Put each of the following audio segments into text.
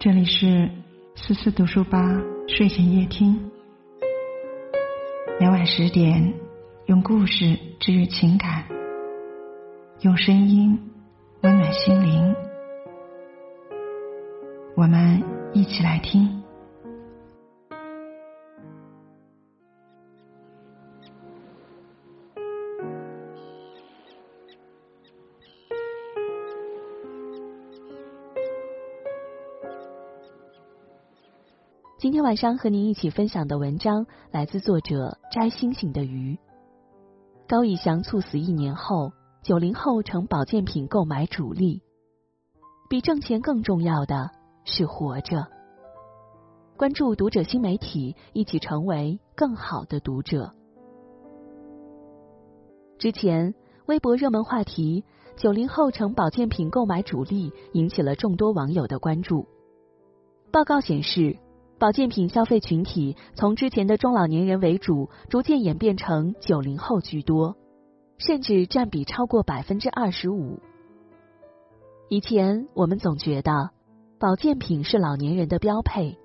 这里是思思读书吧睡前夜听，每晚十点用故事治愈情感，用声音温暖心灵。我们一起来听。今天晚上和您一起分享的文章来自作者摘星星的鱼。高以翔猝死一年后，九零后成保健品购买主力。比挣钱更重要的是活着。关注读者新媒体，一起成为更好的读者。之前微博热门话题“九零后成保健品购买主力”引起了众多网友的关注。报告显示。保健品消费群体从之前的中老年人为主，逐渐演变成九零后居多，甚至占比超过百分之二十五。以前我们总觉得保健品是老年人的标配，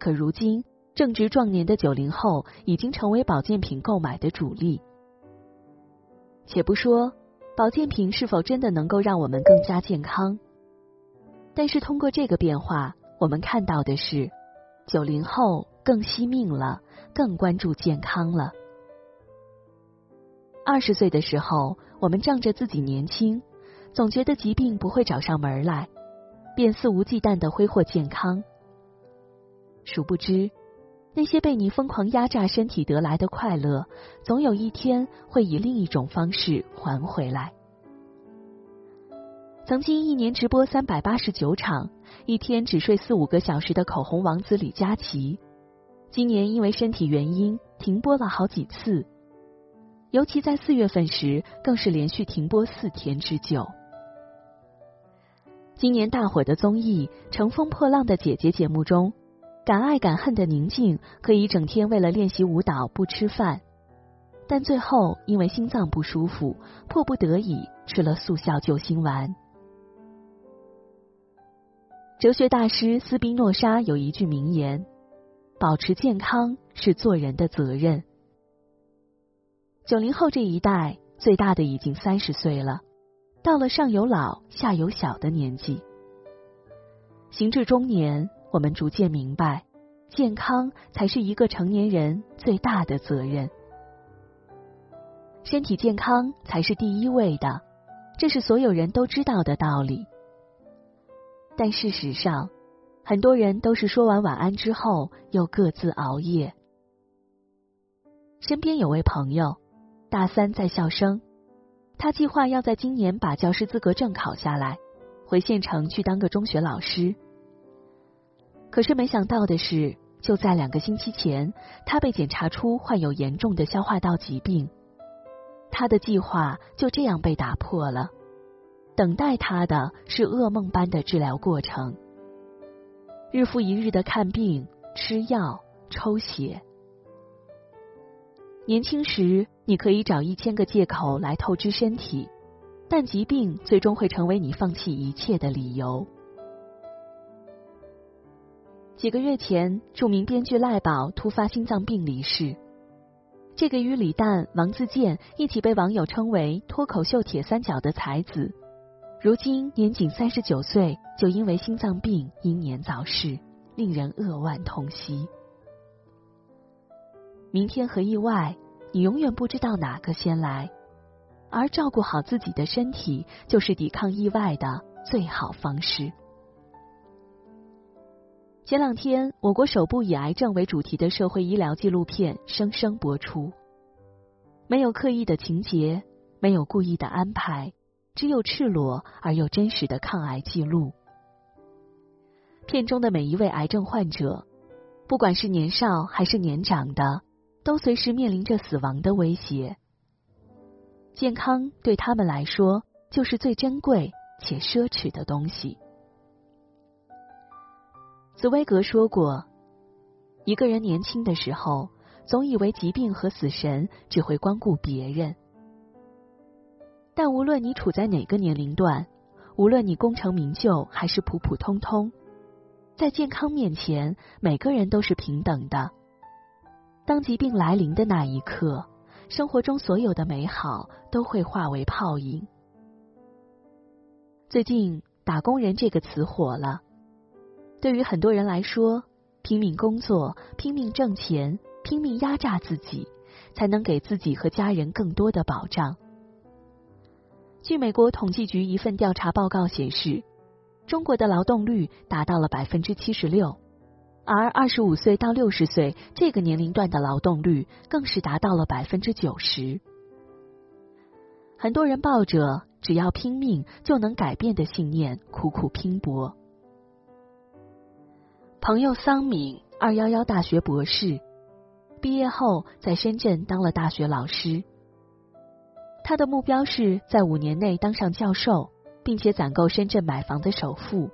可如今正值壮年的九零后已经成为保健品购买的主力。且不说保健品是否真的能够让我们更加健康，但是通过这个变化，我们看到的是。九零后更惜命了，更关注健康了。二十岁的时候，我们仗着自己年轻，总觉得疾病不会找上门来，便肆无忌惮的挥霍健康。殊不知，那些被你疯狂压榨身体得来的快乐，总有一天会以另一种方式还回来。曾经一年直播三百八十九场，一天只睡四五个小时的口红王子李佳琦，今年因为身体原因停播了好几次，尤其在四月份时，更是连续停播四天之久。今年大火的综艺《乘风破浪的姐姐》节目中，敢爱敢恨的宁静可以整天为了练习舞蹈不吃饭，但最后因为心脏不舒服，迫不得已吃了速效救心丸。哲学大师斯宾诺莎有一句名言：“保持健康是做人的责任。”九零后这一代最大的已经三十岁了，到了上有老下有小的年纪，行至中年，我们逐渐明白，健康才是一个成年人最大的责任。身体健康才是第一位的，这是所有人都知道的道理。但事实上，很多人都是说完晚安之后又各自熬夜。身边有位朋友，大三在校生，他计划要在今年把教师资格证考下来，回县城去当个中学老师。可是没想到的是，就在两个星期前，他被检查出患有严重的消化道疾病，他的计划就这样被打破了。等待他的是噩梦般的治疗过程，日复一日的看病、吃药、抽血。年轻时你可以找一千个借口来透支身体，但疾病最终会成为你放弃一切的理由。几个月前，著名编剧赖宝突发心脏病离世，这个与李诞、王自健一起被网友称为脱口秀铁三角的才子。如今年仅三十九岁，就因为心脏病英年早逝，令人扼腕痛惜。明天和意外，你永远不知道哪个先来，而照顾好自己的身体，就是抵抗意外的最好方式。前两天，我国首部以癌症为主题的社会医疗纪录片《生生》播出，没有刻意的情节，没有故意的安排。只有赤裸而又真实的抗癌记录。片中的每一位癌症患者，不管是年少还是年长的，都随时面临着死亡的威胁。健康对他们来说，就是最珍贵且奢侈的东西。茨威格说过：“一个人年轻的时候，总以为疾病和死神只会光顾别人。”但无论你处在哪个年龄段，无论你功成名就还是普普通通，在健康面前，每个人都是平等的。当疾病来临的那一刻，生活中所有的美好都会化为泡影。最近“打工人”这个词火了，对于很多人来说，拼命工作、拼命挣钱、拼命压榨自己，才能给自己和家人更多的保障。据美国统计局一份调查报告显示，中国的劳动率达到了百分之七十六，而二十五岁到六十岁这个年龄段的劳动率更是达到了百分之九十。很多人抱着只要拼命就能改变的信念，苦苦拼搏。朋友桑敏，二幺幺大学博士，毕业后在深圳当了大学老师。他的目标是在五年内当上教授，并且攒够深圳买房的首付，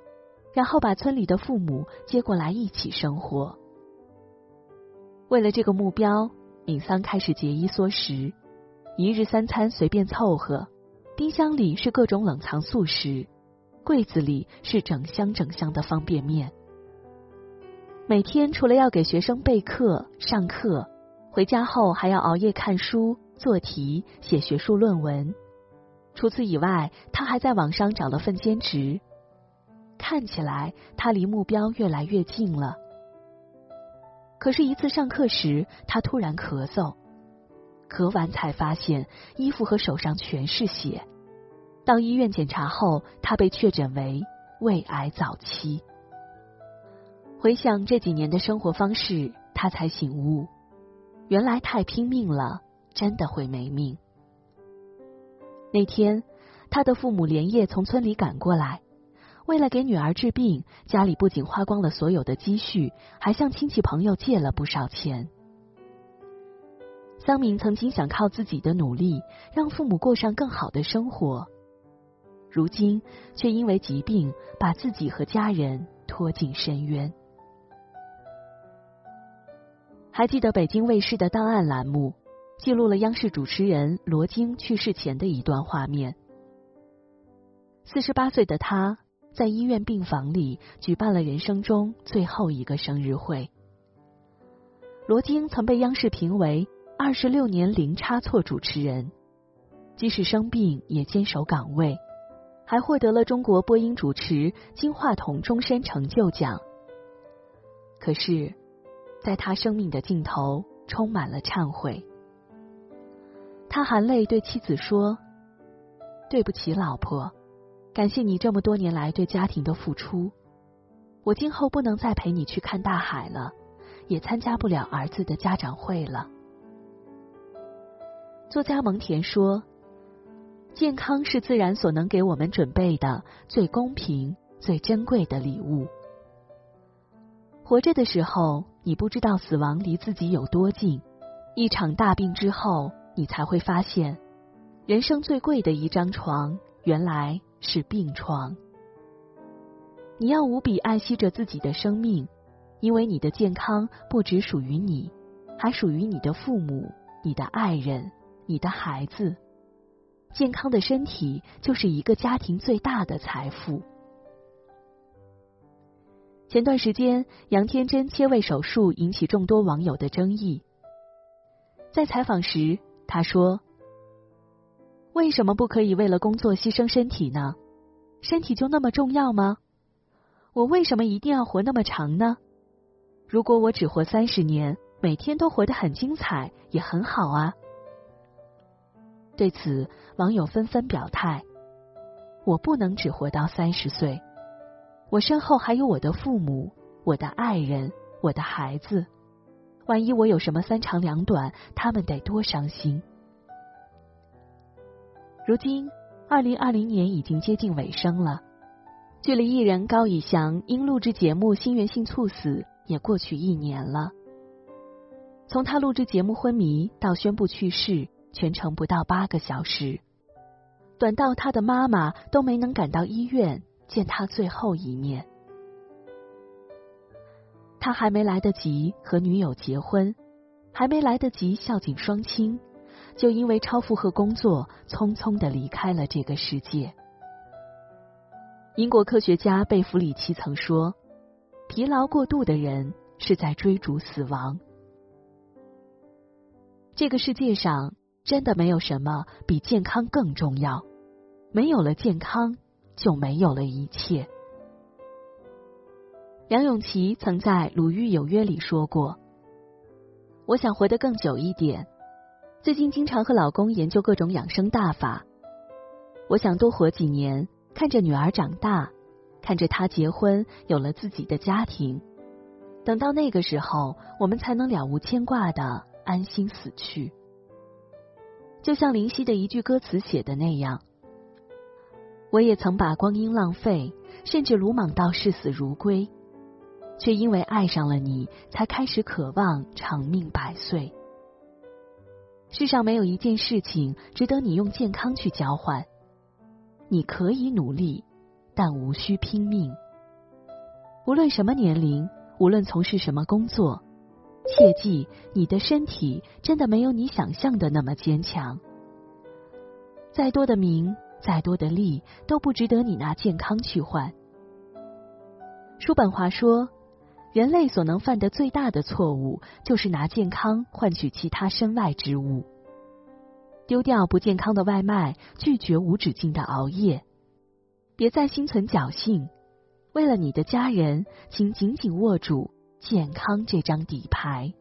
然后把村里的父母接过来一起生活。为了这个目标，敏桑开始节衣缩食，一日三餐随便凑合，冰箱里是各种冷藏速食，柜子里是整箱整箱的方便面。每天除了要给学生备课、上课，回家后还要熬夜看书。做题、写学术论文，除此以外，他还在网上找了份兼职。看起来他离目标越来越近了。可是，一次上课时，他突然咳嗽，咳完才发现衣服和手上全是血。到医院检查后，他被确诊为胃癌早期。回想这几年的生活方式，他才醒悟，原来太拼命了。真的会没命。那天，他的父母连夜从村里赶过来，为了给女儿治病，家里不仅花光了所有的积蓄，还向亲戚朋友借了不少钱。桑明曾经想靠自己的努力让父母过上更好的生活，如今却因为疾病把自己和家人拖进深渊。还记得北京卫视的档案栏目？记录了央视主持人罗京去世前的一段画面。四十八岁的他在医院病房里举办了人生中最后一个生日会。罗京曾被央视评为二十六年零差错主持人，即使生病也坚守岗位，还获得了中国播音主持金话筒终身成就奖。可是，在他生命的尽头，充满了忏悔。他含泪对妻子说：“对不起，老婆，感谢你这么多年来对家庭的付出。我今后不能再陪你去看大海了，也参加不了儿子的家长会了。”作家蒙恬说：“健康是自然所能给我们准备的最公平、最珍贵的礼物。活着的时候，你不知道死亡离自己有多近，一场大病之后。”你才会发现，人生最贵的一张床，原来是病床。你要无比爱惜着自己的生命，因为你的健康不只属于你，还属于你的父母、你的爱人、你的孩子。健康的身体就是一个家庭最大的财富。前段时间，杨天真切胃手术引起众多网友的争议，在采访时。他说：“为什么不可以为了工作牺牲身体呢？身体就那么重要吗？我为什么一定要活那么长呢？如果我只活三十年，每天都活得很精彩，也很好啊。”对此，网友纷纷表态：“我不能只活到三十岁，我身后还有我的父母、我的爱人、我的孩子。”万一我有什么三长两短，他们得多伤心。如今，二零二零年已经接近尾声了，距离艺人高以翔因录制节目心源性猝死也过去一年了。从他录制节目昏迷到宣布去世，全程不到八个小时，短到他的妈妈都没能赶到医院见他最后一面。他还没来得及和女友结婚，还没来得及孝敬双亲，就因为超负荷工作，匆匆的离开了这个世界。英国科学家贝弗里奇曾说：“疲劳过度的人是在追逐死亡。”这个世界上真的没有什么比健康更重要，没有了健康，就没有了一切。梁咏琪曾在《鲁豫有约》里说过：“我想活得更久一点，最近经常和老公研究各种养生大法。我想多活几年。”看着女儿长大，看着她结婚，有了自己的家庭，等到那个时候，我们才能了无牵挂的安心死去。就像林夕的一句歌词写的那样：“我也曾把光阴浪费，甚至鲁莽到视死如归，却因为爱上了你，才开始渴望长命百岁。”世上没有一件事情值得你用健康去交换。你可以努力，但无需拼命。无论什么年龄，无论从事什么工作，切记，你的身体真的没有你想象的那么坚强。再多的名，再多的利，都不值得你拿健康去换。叔本华说，人类所能犯的最大的错误，就是拿健康换取其他身外之物。丢掉不健康的外卖，拒绝无止境的熬夜，别再心存侥幸。为了你的家人，请紧紧握住健康这张底牌。